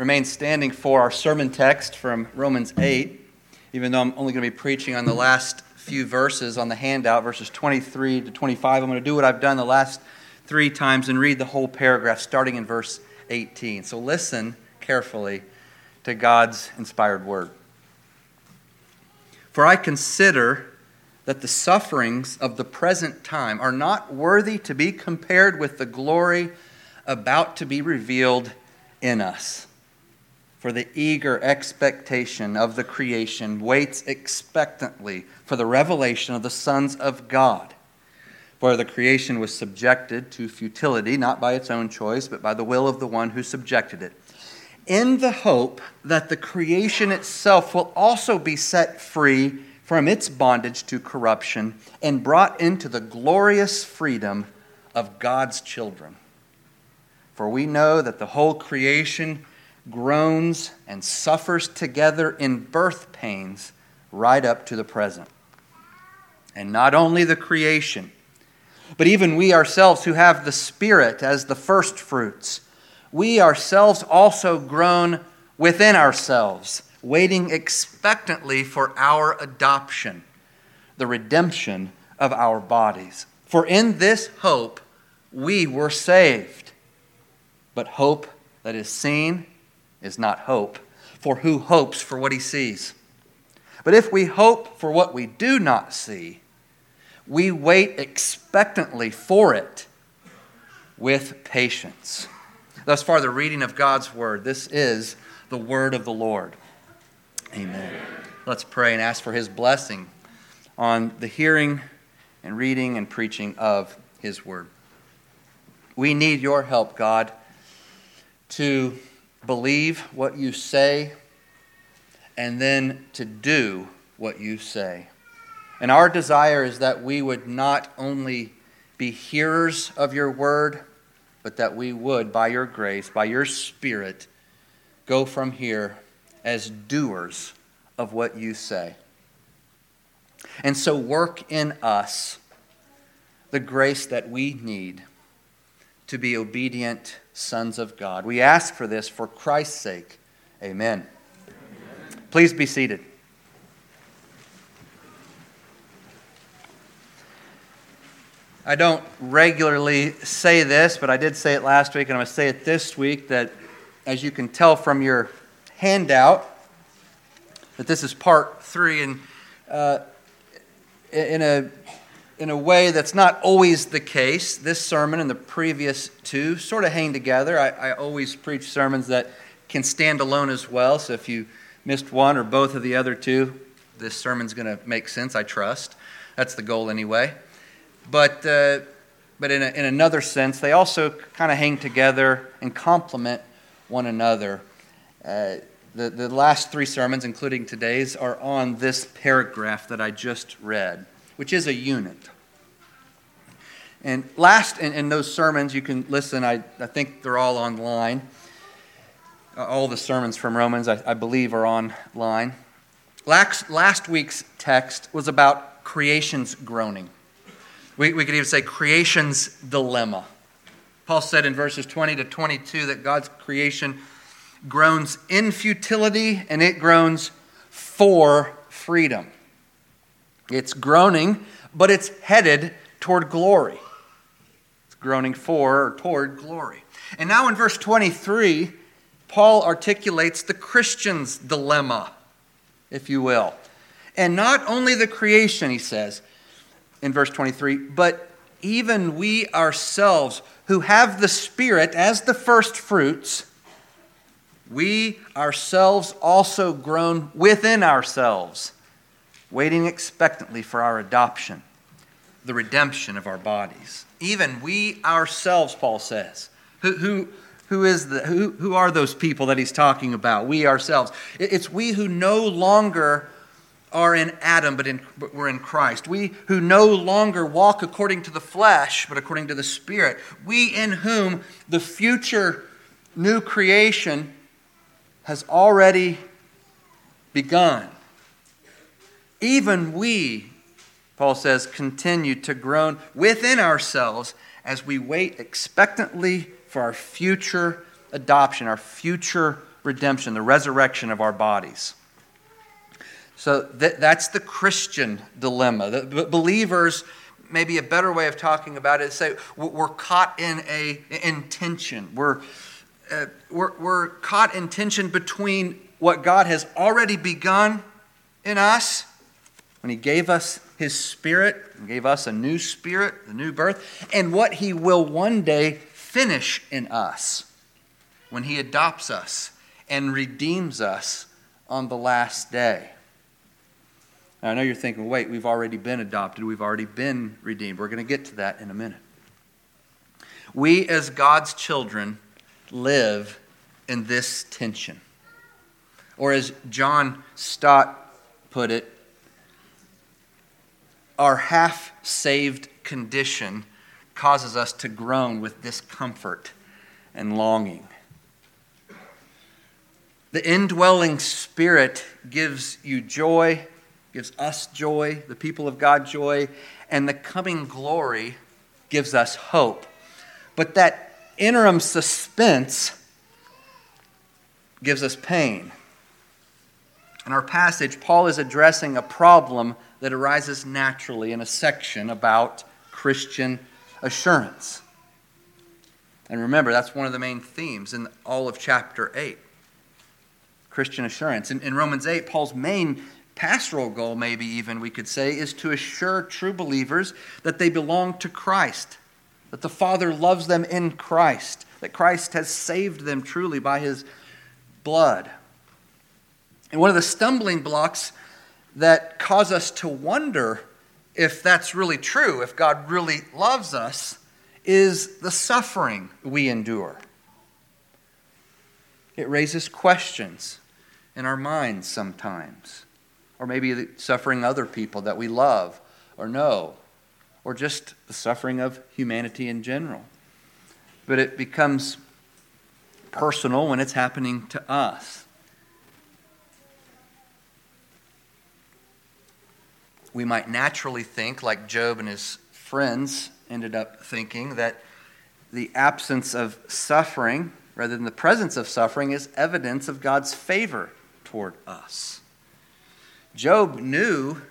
remain standing for our sermon text from Romans 8, even though I'm only going to be preaching on the last few verses on the handout, verses 23 to 25. I'm going to do what I've done the last three times and read the whole paragraph starting in verse 18. So listen carefully to God's inspired word. For I consider that the sufferings of the present time are not worthy to be compared with the glory about to be revealed in us. For the eager expectation of the creation waits expectantly for the revelation of the sons of God. For the creation was subjected to futility, not by its own choice, but by the will of the one who subjected it, in the hope that the creation itself will also be set free from its bondage to corruption and brought into the glorious freedom of God's children. For we know that the whole creation groans and suffers together in birth pains right up to the present. And not only the creation, but even we ourselves who have the Spirit as the first fruits, we ourselves also groan within ourselves, waiting expectantly for our adoption, the redemption of our bodies. For in this hope we were saved. But hope that is seen is not hope, for who hopes for what he sees? But if we hope for what we do not see, we wait expectantly for it with patience. Thus far, the reading of God's word. This is the word of the Lord. Amen. Let's pray and ask for his blessing on the hearing and reading and preaching of his word. We need your help, God, to believe what you say and then to do what you say. And our desire is that we would not only be hearers of your word, but that we would, by your grace, by your Spirit, go from here as doers of what you say. And so work in us the grace that we need to be obedient sons of God. We ask for this for Christ's sake. Amen. Amen. Please be seated. I don't regularly say this, but I did say it last week, and I'm going to say it this week that, as you can tell from your handout, that this is part three. And uh, in a in a way that's not always the case. This sermon and the previous two sort of hang together. I, I, always preach sermons that can stand alone as well. So if you missed one or both of the other two, this sermon's going to make sense, I trust. That's the goal anyway. But, uh, but in, a, in another sense, they also kind of hang together and complement one another. Uh, the, the last three sermons, including today's, are on this paragraph that I just read which is a unit. And last in, in those sermons, you can listen, I, I think they're all online. Uh, all the sermons from Romans, I, I believe, are online. Last, last week's text was about creation's groaning. We, we could even say creation's dilemma. Paul said in verses 20 to 22 that God's creation groans in futility and it groans for freedom. It's groaning, but it's headed toward glory. It's groaning for or toward glory. And now in verse 23, Paul articulates the Christian's dilemma, if you will. And not only the creation, he says in verse 23, but even we ourselves who have the Spirit as the first fruits, we ourselves also groan within ourselves waiting expectantly for our adoption, the redemption of our bodies. Even we ourselves, Paul says. Who, who, who, is the, who, who are those people that he's talking about? We ourselves. It's we who no longer are in Adam, but, in, but we're in Christ. We who no longer walk according to the flesh, but according to the Spirit. We in whom the future new creation has already begun. Even we, Paul says, continue to groan within ourselves as we wait expectantly for our future adoption, our future redemption, the resurrection of our bodies. So that, that's the Christian dilemma. The believers, maybe a better way of talking about it is say we're caught in a in tension. We're, uh, we're, we're caught in tension between what God has already begun in us when He gave us His Spirit and gave us a new spirit, the new birth, and what He will one day finish in us when He adopts us and redeems us on the last day. Now, I know you're thinking, wait, we've already been adopted, we've already been redeemed. We're going to get to that in a minute. We, as God's children, live in this tension. Or, as John Stott put it, our half saved condition causes us to groan with discomfort and longing. The indwelling spirit gives you joy, gives us joy, the people of God joy, and the coming glory gives us hope. But that interim suspense gives us pain. In our passage, Paul is addressing a problem that arises naturally in a section about Christian assurance. And remember, that's one of the main themes in all of chapter 8. Christian assurance. In, in Romans 8, Paul's main pastoral goal, maybe even we could say, is to assure true believers that they belong to Christ, that the Father loves them in Christ, that Christ has saved them truly by his blood. And one of the stumbling blocks that cause us to wonder if that's really true, if God really loves us, is the suffering we endure. It raises questions in our minds sometimes. Or maybe suffering other people that we love or know, or just the suffering of humanity in general. But it becomes personal when it's happening to us. We might naturally think, like Job and his friends ended up thinking, that the absence of suffering, rather than the presence of suffering, is evidence of God's favor toward us. Job knew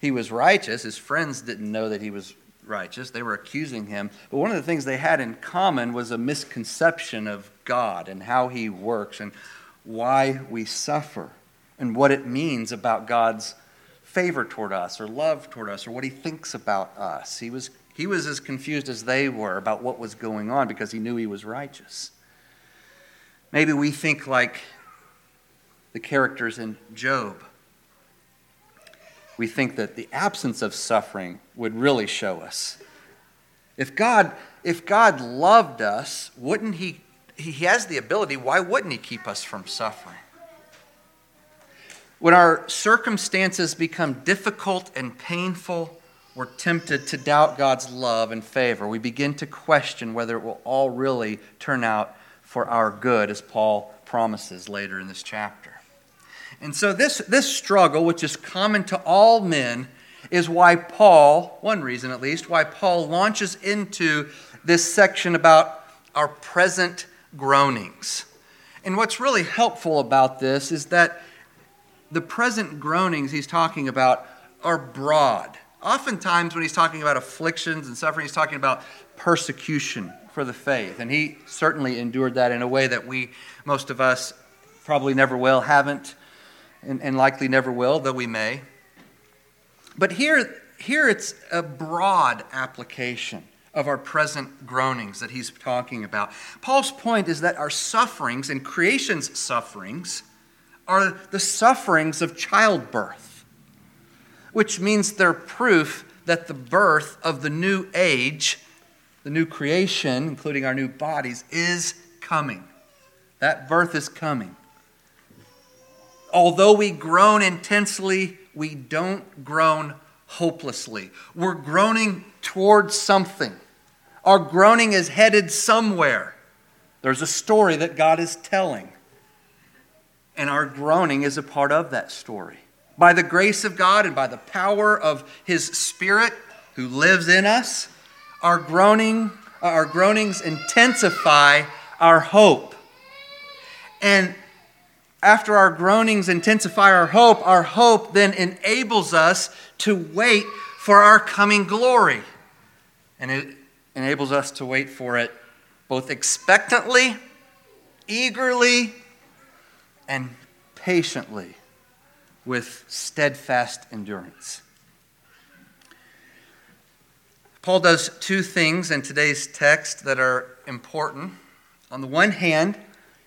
he was righteous. His friends didn't know that he was righteous. They were accusing him. But one of the things they had in common was a misconception of God and how he works and why we suffer and what it means about God's favor toward us or love toward us or what he thinks about us. He was, he was as confused as they were about what was going on because he knew he was righteous. Maybe we think like the characters in Job. We think that the absence of suffering would really show us. If God, if God loved us, wouldn't he, he has the ability, why wouldn't he keep us from suffering? When our circumstances become difficult and painful, we're tempted to doubt God's love and favor. We begin to question whether it will all really turn out for our good, as Paul promises later in this chapter. And so, this, this struggle, which is common to all men, is why Paul, one reason at least, why Paul launches into this section about our present groanings. And what's really helpful about this is that the present groanings he's talking about are broad. Oftentimes, when he's talking about afflictions and suffering, he's talking about persecution for the faith. And he certainly endured that in a way that we, most of us, probably never will, haven't and, and likely never will, though we may. But here, here it's a broad application of our present groanings that he's talking about. Paul's point is that our sufferings and creation's sufferings are the sufferings of childbirth, which means they're proof that the birth of the new age, the new creation, including our new bodies, is coming. That birth is coming although we groan intensely, we don't groan hopelessly. We're groaning towards something. Our groaning is headed somewhere. There's a story that God is telling. And our groaning is a part of that story. By the grace of God and by the power of His Spirit who lives in us, our groaning, uh, our groanings intensify our hope. And after our groanings intensify our hope, our hope then enables us to wait for our coming glory. And it enables us to wait for it both expectantly, eagerly, and patiently with steadfast endurance. Paul does two things in today's text that are important. On the one hand,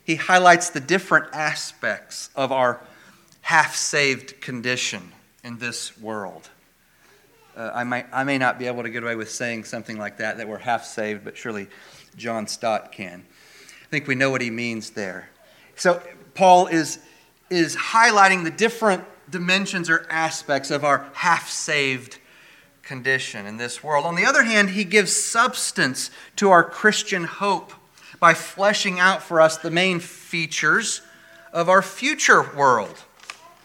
he highlights the different aspects of our half saved condition in this world. Uh, I, might, I may not be able to get away with saying something like that, that we're half saved, but surely John Stott can. I think we know what he means there. So, Paul is, is highlighting the different dimensions or aspects of our half saved condition in this world. On the other hand, he gives substance to our Christian hope by fleshing out for us the main features of our future world,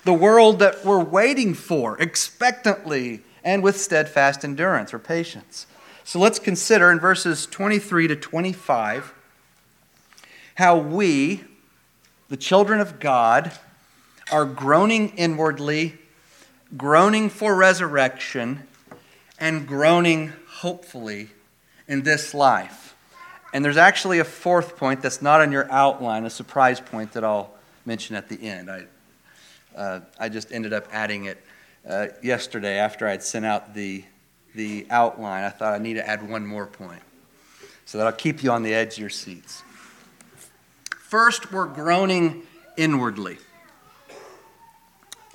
the world that we're waiting for expectantly and with steadfast endurance or patience. So let's consider in verses 23 to 25 how we, the children of God, are groaning inwardly, groaning for resurrection, and groaning hopefully in this life. And there's actually a fourth point that's not on your outline, a surprise point that I'll mention at the end. I, uh, I just ended up adding it uh, yesterday after I'd sent out the, the outline. I thought I need to add one more point so that I'll keep you on the edge of your seats. First, we're groaning inwardly.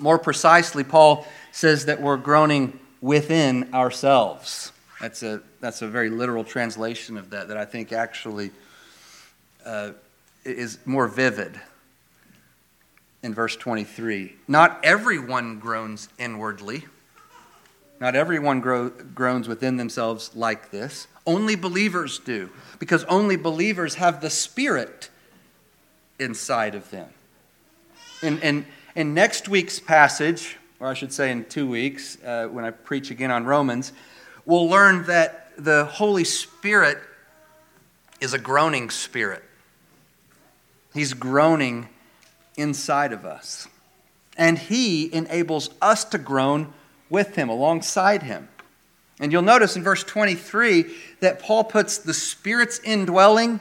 More precisely, Paul says that we're groaning within ourselves. That's a, that's a very literal translation of that, that I think actually uh, is more vivid in verse 23. Not everyone groans inwardly. Not everyone gro- groans within themselves like this. Only believers do, because only believers have the Spirit inside of them. And, and in next week's passage, or I should say in two weeks, uh, when I preach again on Romans, we'll learn that the Holy Spirit is a groaning spirit. He's groaning inside of us. And He enables us to groan with Him, alongside Him. And you'll notice in verse 23 that Paul puts the Spirit's indwelling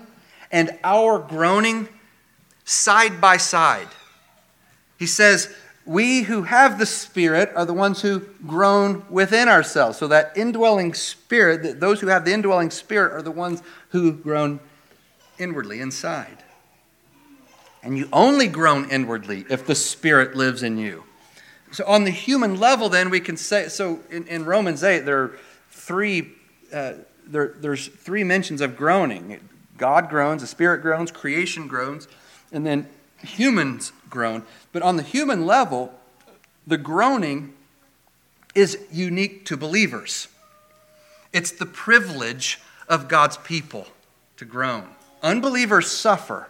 and our groaning side by side. He says, We who have the Spirit are the ones who groan within ourselves. So that indwelling Spirit, those who have the indwelling Spirit are the ones who groan inwardly, inside. And you only groan inwardly if the Spirit lives in you. So, on the human level, then, we can say so in, in Romans 8, there are three. Uh, there, there's three mentions of groaning God groans, the Spirit groans, creation groans, and then humans groan. But on the human level, the groaning is unique to believers. It's the privilege of God's people to groan. Unbelievers suffer,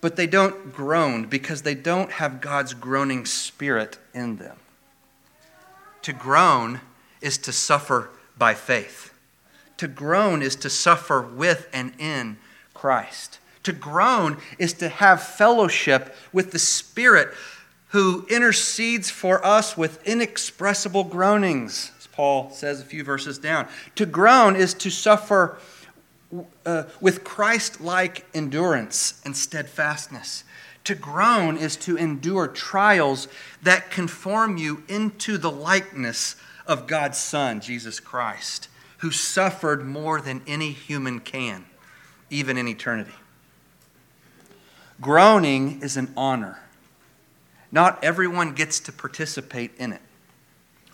but they don't groan because they don't have God's groaning spirit in them. To groan is to suffer by faith. To groan is to suffer with and in Christ. To groan is to have fellowship with the Spirit who intercedes for us with inexpressible groanings, as Paul says a few verses down. To groan is to suffer uh, with Christ like endurance and steadfastness. To groan is to endure trials that conform you into the likeness of God's Son, Jesus Christ, who suffered more than any human can, even in eternity. Groaning is an honor. Not everyone gets to participate in it.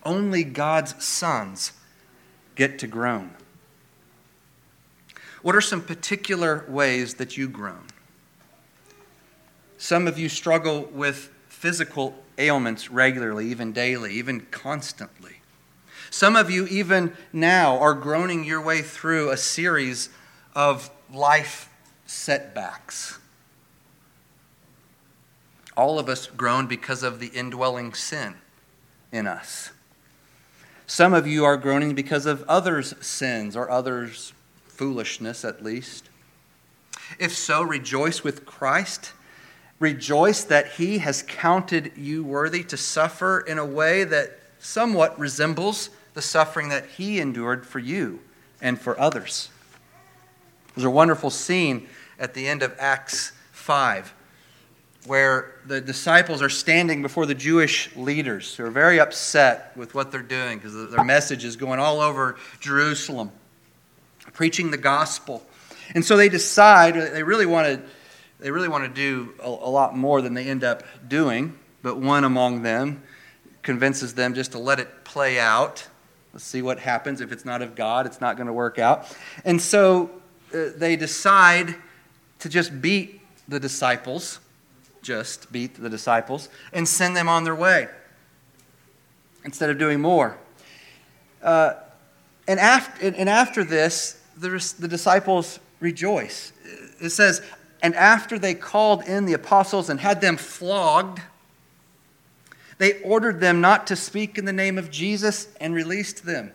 Only God's sons get to groan. What are some particular ways that you groan? Some of you struggle with physical ailments regularly, even daily, even constantly. Some of you, even now, are groaning your way through a series of life setbacks. All of us groan because of the indwelling sin in us. Some of you are groaning because of others' sins or others' foolishness, at least. If so, rejoice with Christ Rejoice that he has counted you worthy to suffer in a way that somewhat resembles the suffering that he endured for you and for others. There's a wonderful scene at the end of Acts 5 where the disciples are standing before the Jewish leaders who are very upset with what they're doing because their message is going all over Jerusalem, preaching the gospel. And so they decide they really want to they really want to do a, a lot more than they end up doing, but one among them convinces them just to let it play out. Let's see what happens. If it's not of God, it's not going to work out. And so uh, they decide to just beat the disciples, just beat the disciples, and send them on their way instead of doing more. Uh, and, after, and after this, the, the disciples rejoice. It says, and after they called in the apostles and had them flogged, they ordered them not to speak in the name of Jesus and released them.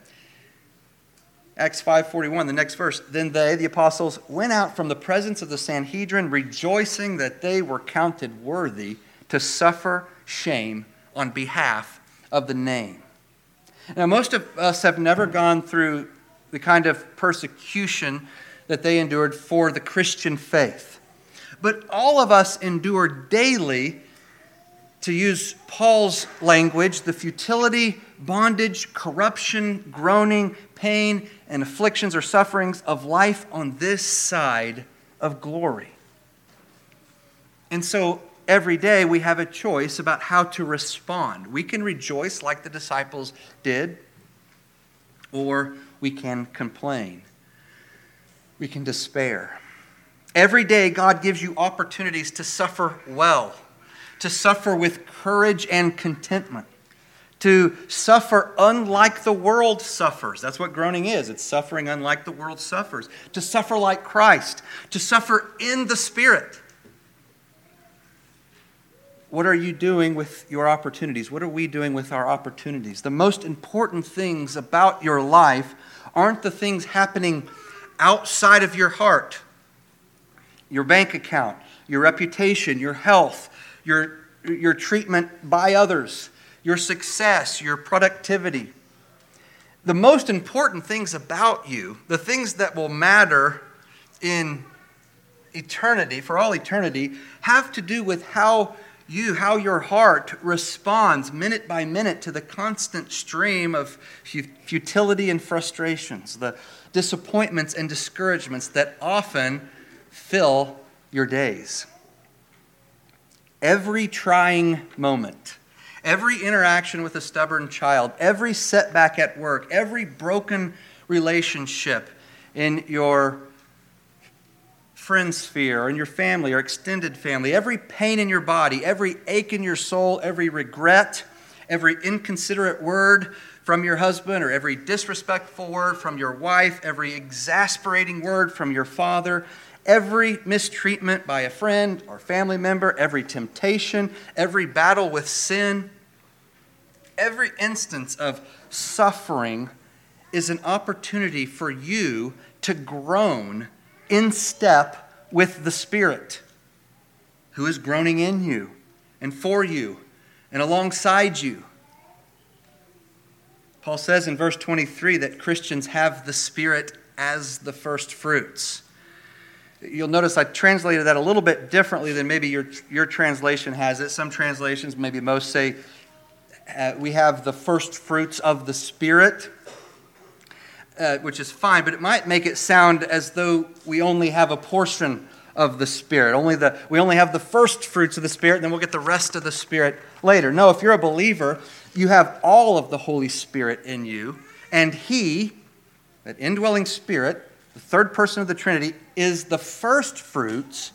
Acts 5:41, the next verse. Then they, the apostles, went out from the presence of the Sanhedrin, rejoicing that they were counted worthy to suffer shame on behalf of the name. Now, most of us have never gone through the kind of persecution that they endured for the Christian faith. But all of us endure daily, to use Paul's language, the futility, bondage, corruption, groaning, pain, and afflictions or sufferings of life on this side of glory. And so every day we have a choice about how to respond. We can rejoice like the disciples did, or we can complain. We can despair. Every day, God gives you opportunities to suffer well, to suffer with courage and contentment, to suffer unlike the world suffers. That's what groaning is it's suffering unlike the world suffers, to suffer like Christ, to suffer in the Spirit. What are you doing with your opportunities? What are we doing with our opportunities? The most important things about your life aren't the things happening outside of your heart your bank account, your reputation, your health, your, your treatment by others, your success, your productivity. The most important things about you, the things that will matter in eternity, for all eternity, have to do with how you, how your heart responds minute by minute to the constant stream of futility and frustrations, the disappointments and discouragements that often fill your days. Every trying moment, every interaction with a stubborn child, every setback at work, every broken relationship in your friend sphere or in your family or extended family, every pain in your body, every ache in your soul, every regret, every inconsiderate word from your husband or every disrespectful word from your wife, every exasperating word from your father, every mistreatment by a friend or family member, every temptation, every battle with sin, every instance of suffering is an opportunity for you to groan in step with the Spirit who is groaning in you and for you and alongside you. Paul says in verse 23 that Christians have the Spirit as the first fruits. You'll notice I translated that a little bit differently than maybe your, your translation has it. Some translations, maybe most, say uh, we have the first fruits of the Spirit, uh, which is fine, but it might make it sound as though we only have a portion of the Spirit. Only the, we only have the first fruits of the Spirit, and then we'll get the rest of the Spirit later. No, if you're a believer, you have all of the Holy Spirit in you, and He, that indwelling Spirit, the third person of the Trinity, is the first fruits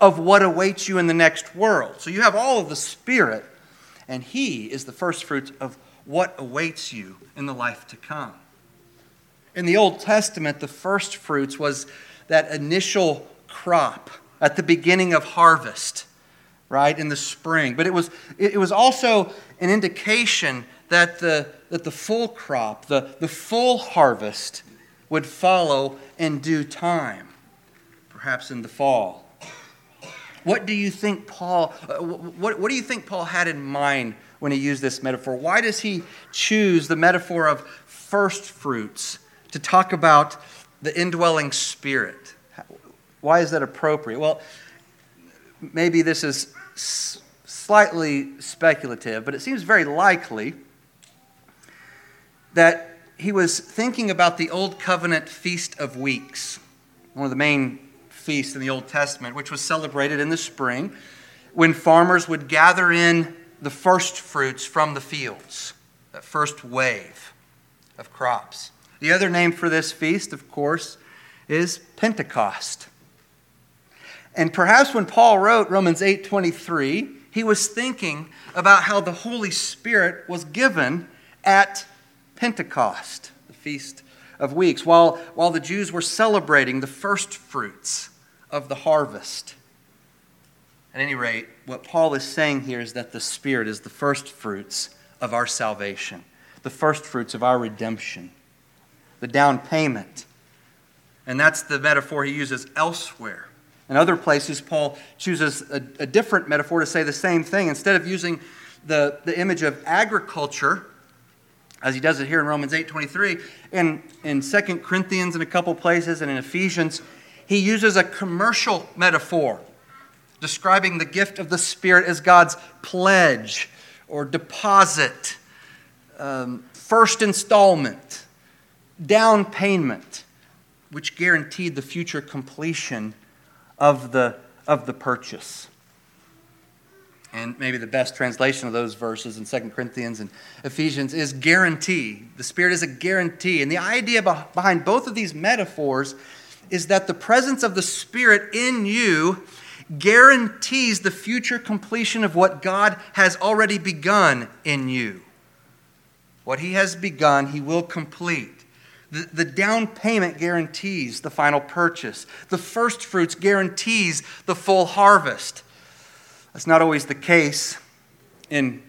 of what awaits you in the next world. So you have all of the Spirit, and He is the first fruits of what awaits you in the life to come. In the Old Testament, the first fruits was that initial crop at the beginning of harvest, right, in the spring. But it was, it was also an indication that the, that the full crop, the, the full harvest, would follow in due time, perhaps in the fall. What do you think Paul uh, what, what do you think Paul had in mind when he used this metaphor? Why does he choose the metaphor of first fruits to talk about the indwelling spirit? Why is that appropriate? Well, maybe this is slightly speculative, but it seems very likely that he was thinking about the Old Covenant Feast of Weeks, one of the main feasts in the Old Testament, which was celebrated in the spring when farmers would gather in the first fruits from the fields, that first wave of crops. The other name for this feast, of course, is Pentecost. And perhaps when Paul wrote Romans 8:23, he was thinking about how the Holy Spirit was given at Pentecost, the feast of weeks, while, while the Jews were celebrating the first fruits of the harvest. At any rate, what Paul is saying here is that the Spirit is the first fruits of our salvation, the first fruits of our redemption, the down payment. And that's the metaphor he uses elsewhere. In other places, Paul chooses a, a different metaphor to say the same thing. Instead of using the, the image of agriculture, as he does it here in Romans 8:23 and in 2 Corinthians in a couple places and in Ephesians he uses a commercial metaphor describing the gift of the Spirit as God's pledge or deposit, um, first installment, down payment, which guaranteed the future completion of the, of the purchase and maybe the best translation of those verses in 2 Corinthians and Ephesians is guarantee. The Spirit is a guarantee. And the idea behind both of these metaphors is that the presence of the Spirit in you guarantees the future completion of what God has already begun in you. What He has begun, He will complete. The, the down payment guarantees the final purchase. The first fruits guarantees the full harvest. That's not always the case in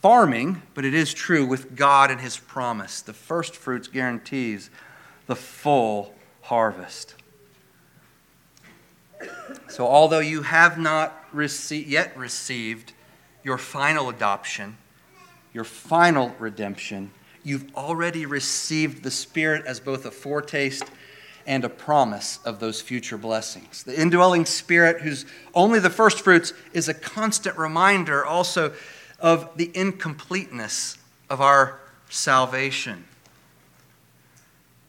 farming, but it is true with God and His promise. The first fruits guarantees the full harvest. So, although you have not rece- yet received your final adoption, your final redemption, you've already received the Spirit as both a foretaste and a promise of those future blessings. The indwelling spirit, who's only the first fruits, is a constant reminder also of the incompleteness of our salvation.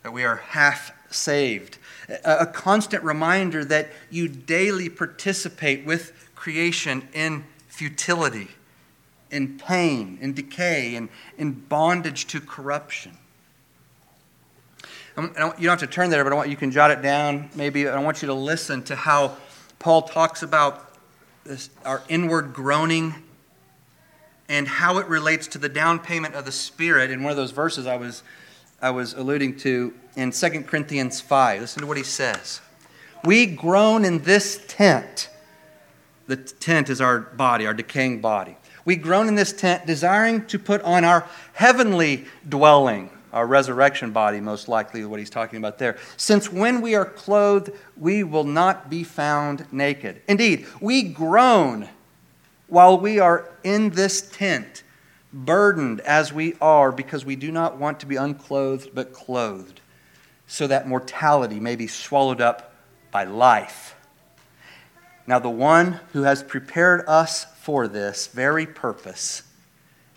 That we are half saved. A constant reminder that you daily participate with creation in futility, in pain, in decay, and in bondage to corruption. you don't have to turn there, but I want you can jot it down. Maybe I want you to listen to how Paul talks about this, our inward groaning and how it relates to the down payment of the Spirit in one of those verses I was, I was alluding to in 2 Corinthians 5. Listen to what he says. We groan in this tent. The tent is our body, our decaying body. We groan in this tent, desiring to put on our heavenly dwelling our resurrection body, most likely, what he's talking about there. Since when we are clothed, we will not be found naked. Indeed, we groan while we are in this tent, burdened as we are, because we do not want to be unclothed but clothed, so that mortality may be swallowed up by life. Now, the one who has prepared us for this very purpose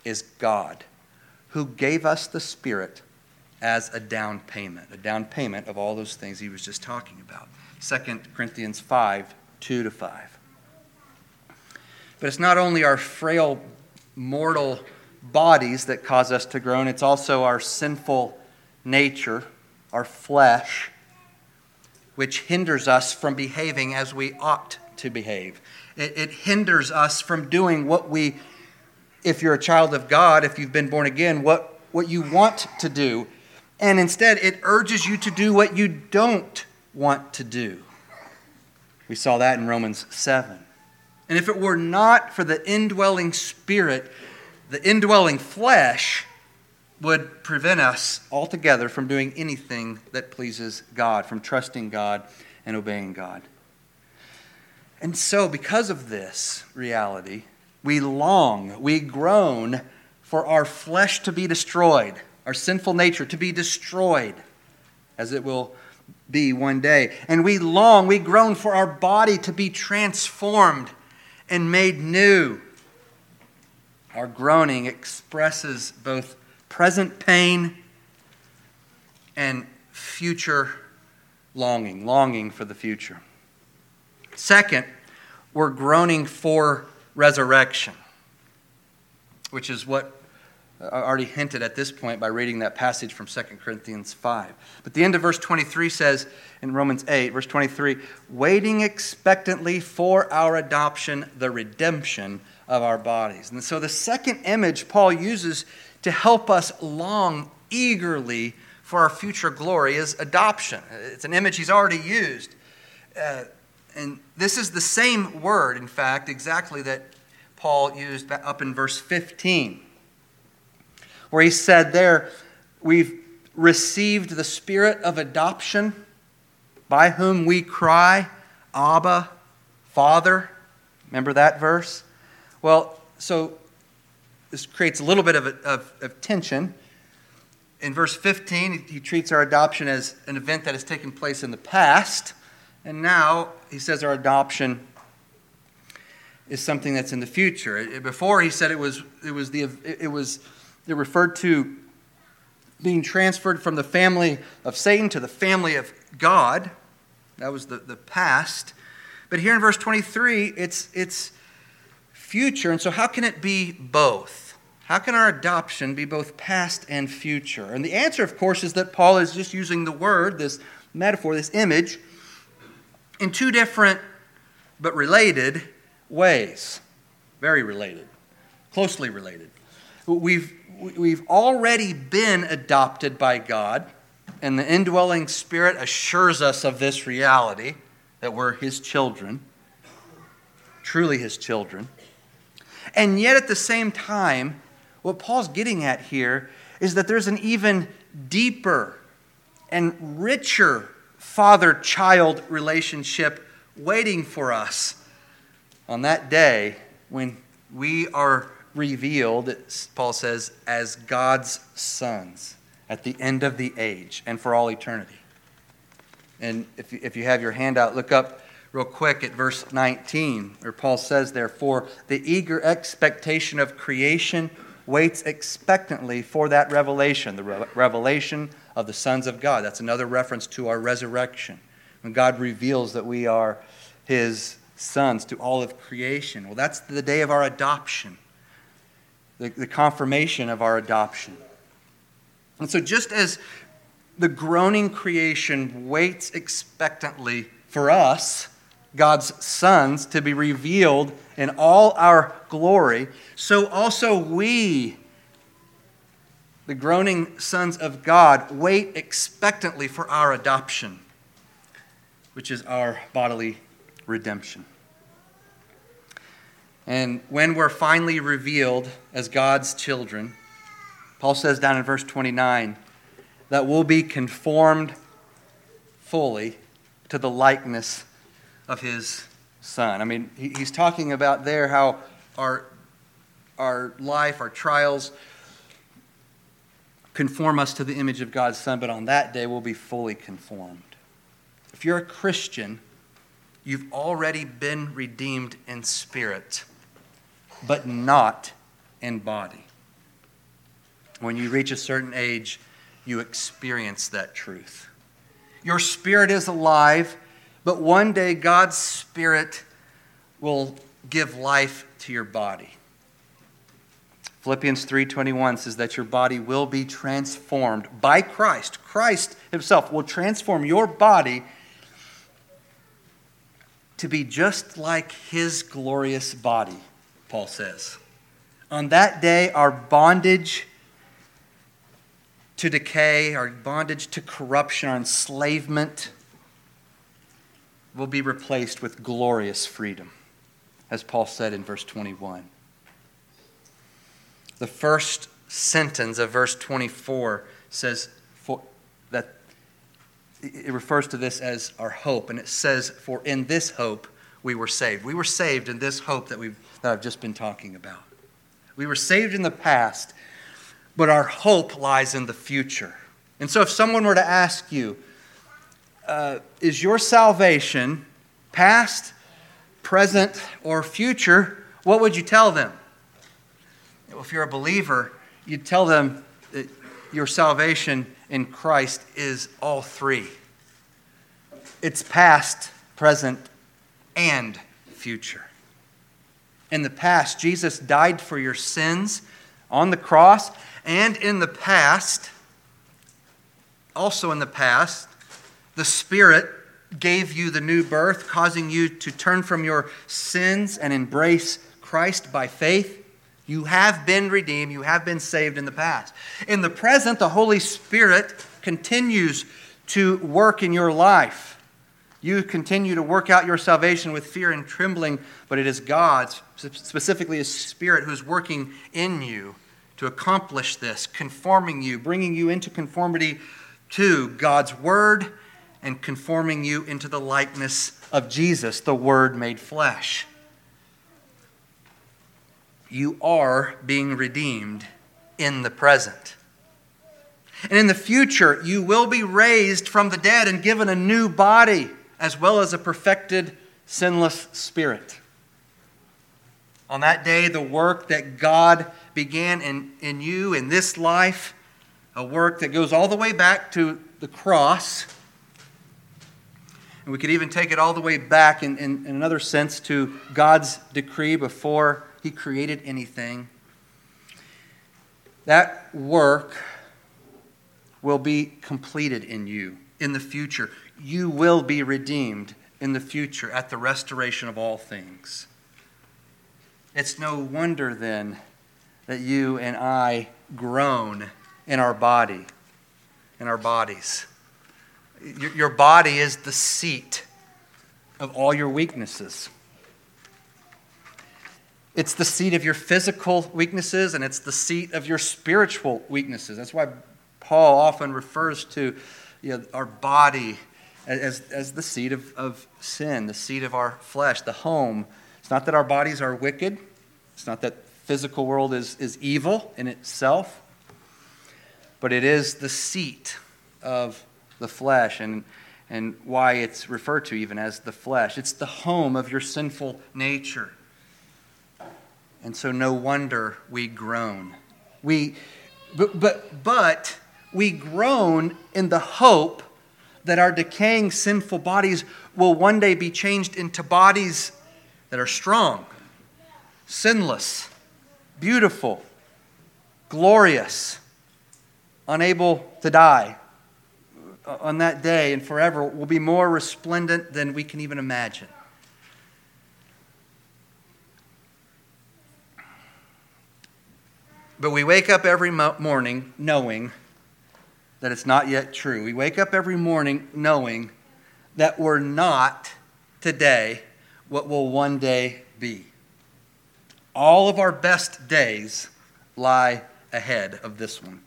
is God, who gave us the Spirit as a down payment, a down payment of all those things he was just talking about. 2 Corinthians 5 2 to 5. But it's not only our frail, mortal bodies that cause us to groan, it's also our sinful nature, our flesh, which hinders us from behaving as we ought to behave. It, it hinders us from doing what we, if you're a child of God, if you've been born again, what, what you want to do and instead it urges you to do what you don't want to do. We saw that in Romans 7. And if it were not for the indwelling spirit, the indwelling flesh would prevent us altogether from doing anything that pleases God, from trusting God and obeying God. And so, because of this reality, we long, we groan for our flesh to be destroyed, our sinful nature to be destroyed, as it will be one day. And we long, we groan for our body to be transformed and made new. Our groaning expresses both present pain and future longing, longing for the future. Second, we're groaning for resurrection, which is what I already hinted at this point by reading that passage from 2 Corinthians 5. But the end of verse 23 says in Romans 8, verse 23, waiting expectantly for our adoption, the redemption of our bodies. And so the second image Paul uses to help us long eagerly for our future glory is adoption. It's an image he's already used. Uh, and this is the same word, in fact, exactly that Paul used up in verse 15, where he said there, We've received the spirit of adoption by whom we cry, Abba, Father. Remember that verse? Well, so this creates a little bit of, of, of tension. In verse 15, he treats our adoption as an event that has taken place in the past. And now he says our adoption is something that's in the future. Before he said it was it was the it was it referred to being transferred from the family of Satan to the family of God. That was the, the past. But here in verse 23, it's it's future. And so how can it be both? How can our adoption be both past and future? And the answer, of course, is that Paul is just using the word, this metaphor, this image in two different but related ways. Very related, closely related. We've, we've already been adopted by God, and the indwelling Spirit assures us of this reality that we're His children, truly His children. And yet, at the same time, what Paul's getting at here is that there's an even deeper and richer father child relationship waiting for us on that day when we are revealed, Paul says, as God's sons at the end of the age and for all eternity. And if you, if you have your handout, look up real quick at verse 19, where Paul says, Therefore, the eager expectation of creation waits expectantly for that revelation, the re- revelation of the sons of God. That's another reference to our resurrection, when God reveals that we are his sons to all of creation. Well, that's the day of our adoption, the, the confirmation of our adoption. And so, just as the groaning creation waits expectantly for us, God's sons, to be revealed in all our glory, so also we the groaning sons of God wait expectantly for our adoption, which is our bodily redemption. And when we're finally revealed as God's children, Paul says down in verse 29 that we'll be conformed fully to the likeness of his son. I mean, he's talking about there how our, our life, our trials, conform us to the image of God's Son, but on that day we'll be fully conformed. If you're a Christian, you've already been redeemed in spirit, but not in body. When you reach a certain age, you experience that truth. Your spirit is alive, but one day God's spirit will give life to your body. Philippians 3:21 says that your body will be transformed by Christ. Christ himself will transform your body to be just like his glorious body, Paul says. On that day our bondage to decay, our bondage to corruption, our enslavement will be replaced with glorious freedom, as Paul said in verse 21 the first sentence of verse 24 says for, that it refers to this as our hope. And it says, For in this hope we were saved. We were saved in this hope that, we've, that I've just been talking about. We were saved in the past, but our hope lies in the future. And so, if someone were to ask you, uh, is your salvation past, present, or future? What would you tell them? If you're a believer, you'd tell them that your salvation in Christ is all three it's past, present, and future. In the past, Jesus died for your sins on the cross, and in the past, also in the past, the Spirit gave you the new birth, causing you to turn from your sins and embrace Christ by faith. You have been redeemed, you have been saved in the past. In the present, the Holy Spirit continues to work in your life. You continue to work out your salvation with fear and trembling, but it is God, specifically His Spirit, who's working in you to accomplish this, conforming you, bringing you into conformity to God's Word and conforming you into the likeness of Jesus, the Word made flesh. You are being redeemed in the present. And in the future, you will be raised from the dead and given a new body as well as a perfected, sinless spirit. On that day, the work that God began in, in you in this life, a work that goes all the way back to the cross, and we could even take it all the way back in, in, in another sense to God's decree before He created anything. That work will be completed in you in the future you will be redeemed in the future at the restoration of all things. It's no wonder then that you and I groan in our body, in our bodies. Your body is the seat of all your weaknesses. It's the seat of your physical weaknesses and it's the seat of your spiritual weaknesses. That's why Paul often refers to you know, our body as, as the seat of, of sin, the seat of our flesh, the home. It's not that our bodies are wicked, it's not that physical world is, is evil in itself, but it is the seat of the flesh and, and why it's referred to even as the flesh. It's the home of your sinful nature. And so no wonder we groan. We, but, but, but we groan in the hope that our decaying sinful bodies will one day be changed into bodies that are strong, sinless, beautiful, glorious, unable to die Uh, on that day and forever will be more resplendent than we can even imagine. But we wake up every morning knowing that it's not yet true. We wake up every morning knowing that we're not today what will one day be. All of our best days lie ahead of this one.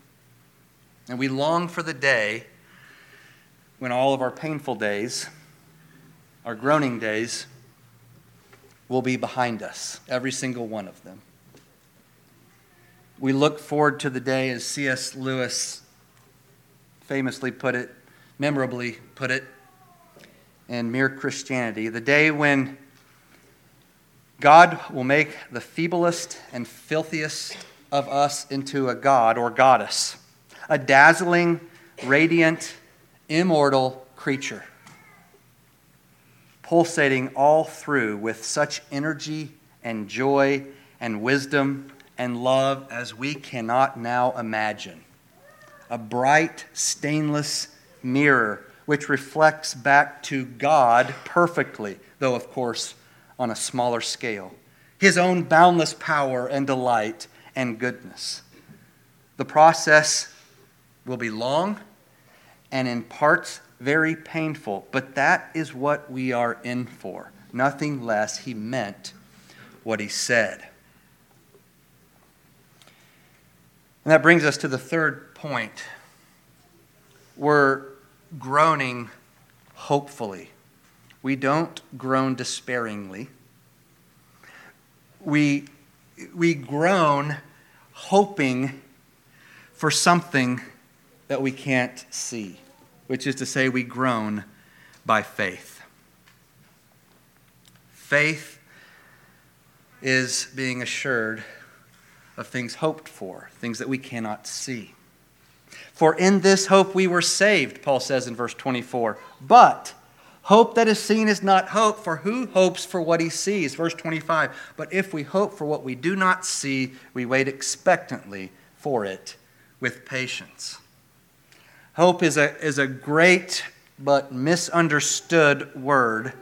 And we long for the day when all of our painful days, our groaning days, will be behind us, every single one of them. We look forward to the day, as C.S. Lewis famously put it, memorably put it, in Mere Christianity the day when God will make the feeblest and filthiest of us into a god or goddess, a dazzling, radiant, immortal creature, pulsating all through with such energy and joy and wisdom and love as we cannot now imagine a bright, stainless mirror which reflects back to God perfectly, though, of course, on a smaller scale. His own boundless power and delight and goodness. The process will be long and in parts very painful, but that is what we are in for. Nothing less. He meant what he said. And that brings us to the third point, we're groaning hopefully. We don't groan despairingly. We, we groan hoping for something that we can't see, which is to say, we groan by faith. Faith is being assured of things hoped for, things that we cannot see. For in this hope we were saved, Paul says in verse 24. But hope that is seen is not hope, for who hopes for what he sees? Verse 25. But if we hope for what we do not see, we wait expectantly for it with patience. Hope is a, is a great but misunderstood word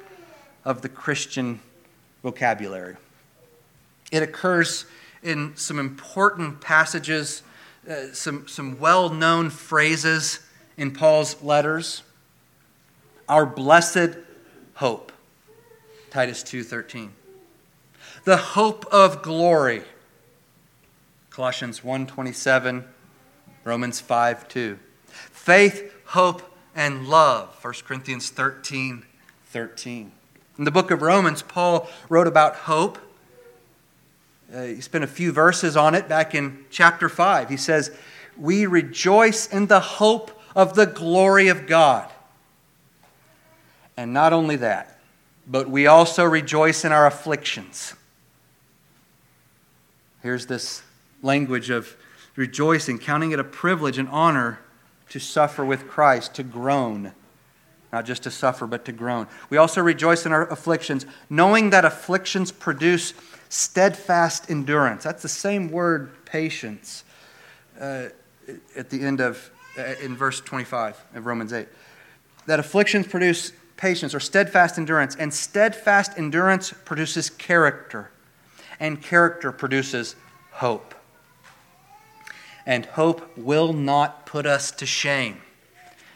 of the Christian vocabulary. It occurs in some important passages, uh, some, some well known phrases in Paul's letters. Our blessed hope, Titus 2:13. The hope of glory, Colossians 1:27, Romans 5:2. Faith, hope, and love, 1 Corinthians 13, 13. In the book of Romans, Paul wrote about hope uh, he spent a few verses on it back in chapter 5. He says, We rejoice in the hope of the glory of God. And not only that, but we also rejoice in our afflictions. Here's this language of rejoicing, counting it a privilege and honor to suffer with Christ, to groan. Not just to suffer, but to groan. We also rejoice in our afflictions, knowing that afflictions produce steadfast endurance. That's the same word, patience, uh, at the end of, uh, in verse 25 of Romans 8. That afflictions produce patience or steadfast endurance, and steadfast endurance produces character, and character produces hope. And hope will not put us to shame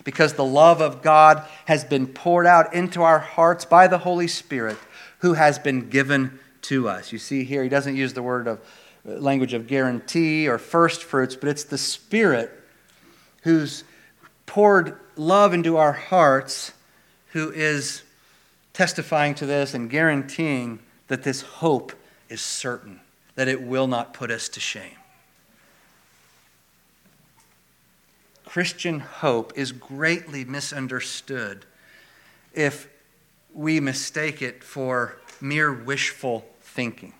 because the love of God has been poured out into our hearts by the Holy Spirit who has been given to us. You see here, he doesn't use the word of uh, language of guarantee or first fruits, but it's the Spirit who's poured love into our hearts who is testifying to this and guaranteeing that this hope is certain, that it will not put us to shame. Christian hope is greatly misunderstood if we mistake it for mere wishful thinking.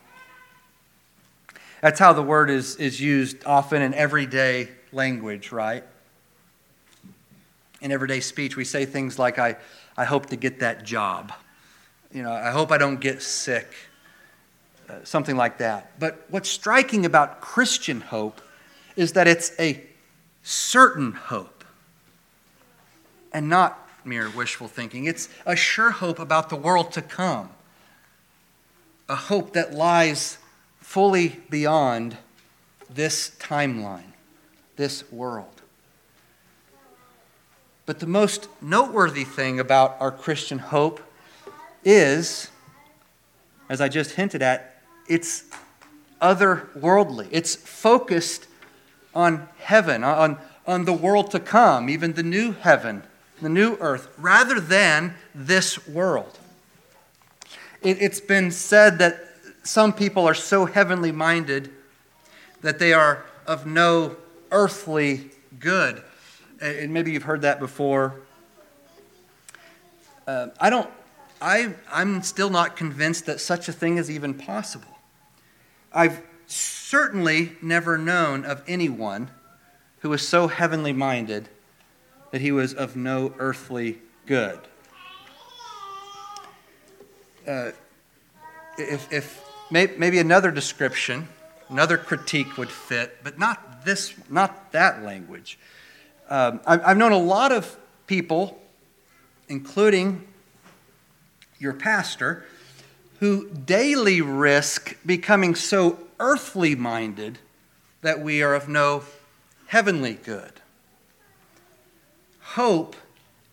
That's how the word is, is used often in everyday language, right? In everyday speech, we say things like, I, I hope to get that job. You know, I hope I don't get sick. Uh, something like that. But what's striking about Christian hope is that it's a certain hope and not mere wishful thinking. It's a sure hope about the world to come a hope that lies fully beyond this timeline, this world. But the most noteworthy thing about our Christian hope is, as I just hinted at, it's otherworldly. It's focused on heaven, on, on the world to come, even the new heaven, the new earth, rather than this world. It, has been said that some people are so heavenly minded that they are of no earthly good. And maybe you've heard that before. Uh, I don't, I, I'm still not convinced that such a thing is even possible. I've certainly never known of anyone who was so heavenly minded that he was of no earthly good uh, if, if maybe another description, another critique would fit, but not this, not that language. Um, I've known a lot of people, including your pastor, who daily risk becoming so earthly minded that we are of no heavenly good. Hope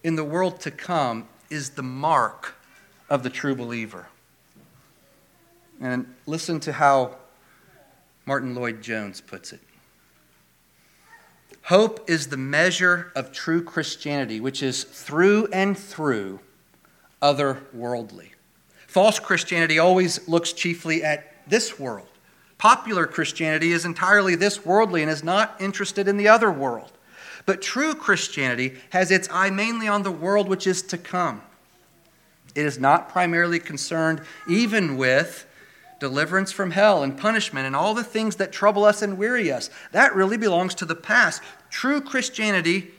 in the world to come is the mark of the true believer. And listen to how Martyn Lloyd-Jones puts it. Hope is the measure of true Christianity, which is through and through otherworldly. False Christianity always looks chiefly at this world. Popular Christianity is entirely this worldly and is not interested in the other world. But true Christianity has its eye mainly on the world which is to come. It is not primarily concerned even with deliverance from hell and punishment and all the things that trouble us and weary us. That really belongs to the past. True Christianity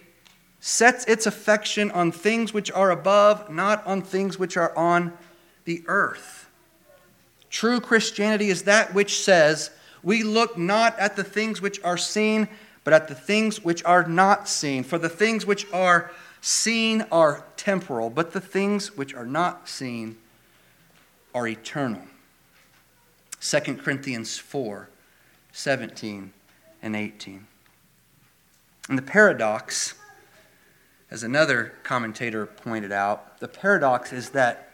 sets its affection on things which are above, not on things which are on the earth. True Christianity is that which says, We look not at the things which are seen, but at the things which are not seen. For the things which are seen are temporal, but the things which are not seen are eternal. 2 Corinthians 4 17 and 18. And the paradox, as another commentator pointed out, the paradox is that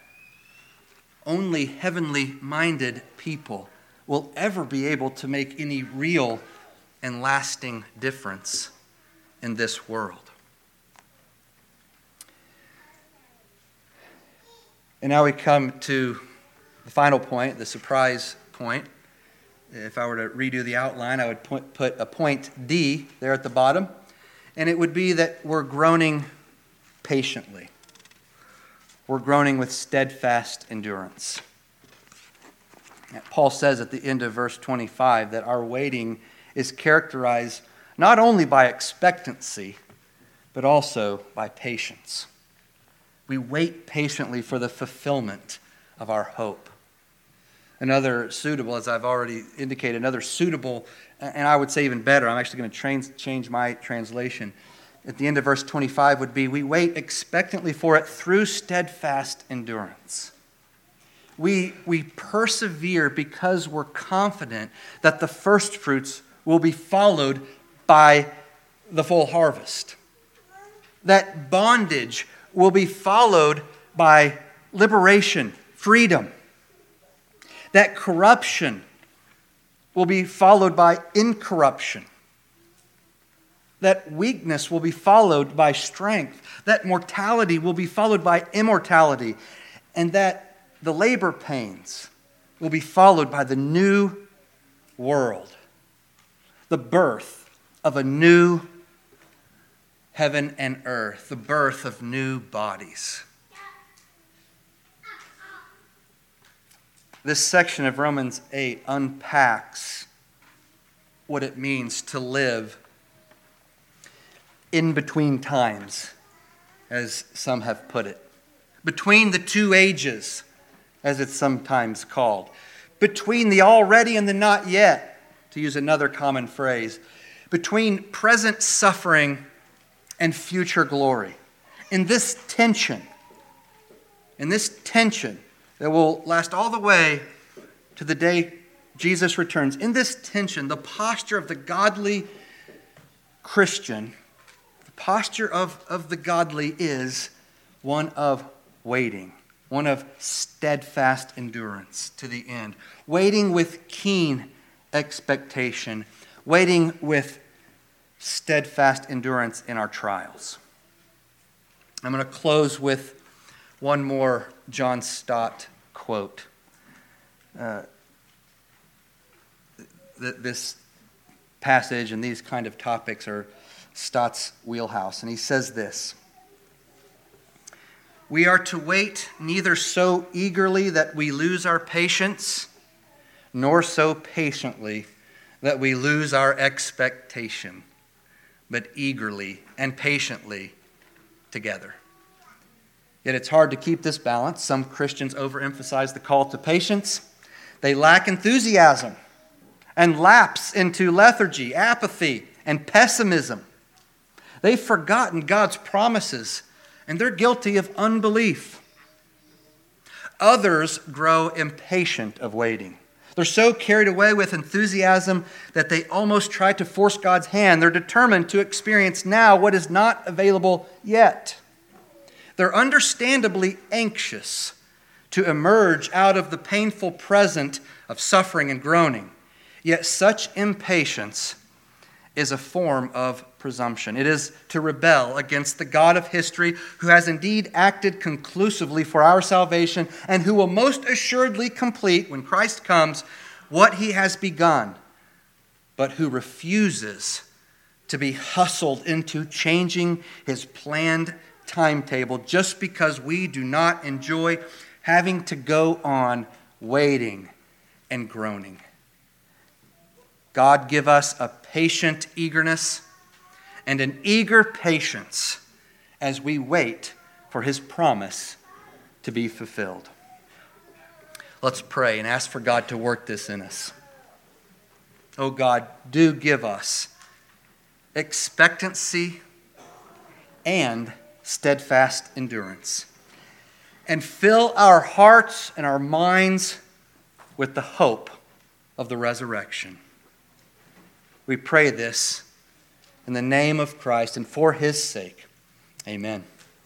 only heavenly minded people will ever be able to make any real and lasting difference in this world. And now we come to the final point, the surprise point. If I were to redo the outline, I would put a point D there at the bottom, and it would be that we're groaning patiently. We're groaning with steadfast endurance. Paul says at the end of verse 25 that our waiting is characterized not only by expectancy, but also by patience. We wait patiently for the fulfillment of our hope. Another suitable, as I've already indicated, another suitable, and I would say even better, I'm actually going to change my translation. At the end of verse 25 would be, We wait expectantly for it through steadfast endurance. We, we persevere because we're confident that the first fruits will be followed by the full harvest. That bondage will be followed by liberation, freedom that corruption will be followed by incorruption, that weakness will be followed by strength, that mortality will be followed by immortality, and that the labor pains will be followed by the new world, the birth of a new heaven and earth, the birth of new bodies. This section of Romans 8 unpacks what it means to live in between times, as some have put it. Between the two ages, as it's sometimes called. Between the already and the not yet, to use another common phrase. Between present suffering and future glory. In this tension, in this tension, that will last all the way to the day Jesus returns. In this tension, the posture of the godly Christian, posture of, of the godly is one of waiting, one of steadfast endurance to the end, waiting with keen expectation, waiting with steadfast endurance in our trials. I'm going to close with one more John Stott quote. Uh, th- this passage and these kind of topics are Stott's wheelhouse. And he says this We are to wait neither so eagerly that we lose our patience, nor so patiently that we lose our expectation, but eagerly and patiently together. Yet it's hard to keep this balance. Some Christians overemphasize the call to patience. They lack enthusiasm and lapse into lethargy, apathy, and pessimism. They've forgotten God's promises and they're guilty of unbelief. Others grow impatient of waiting. They're so carried away with enthusiasm that they almost try to force God's hand. They're determined to experience now what is not available yet. They're understandably anxious to emerge out of the painful present of suffering and groaning. Yet such impatience is a form of presumption. It is to rebel against the God of history who has indeed acted conclusively for our salvation and who will most assuredly complete, when Christ comes, what he has begun, but who refuses to be hustled into changing his planned timetable just because we do not enjoy having to go on waiting and groaning. God, give us a patient eagerness and an eager patience as we wait for his promise to be fulfilled. Let's pray and ask for God to work this in us. Oh God, do give us expectancy and steadfast endurance. And fill our hearts and our minds with the hope of the resurrection. We pray this in the name of Christ and for his sake. Amen.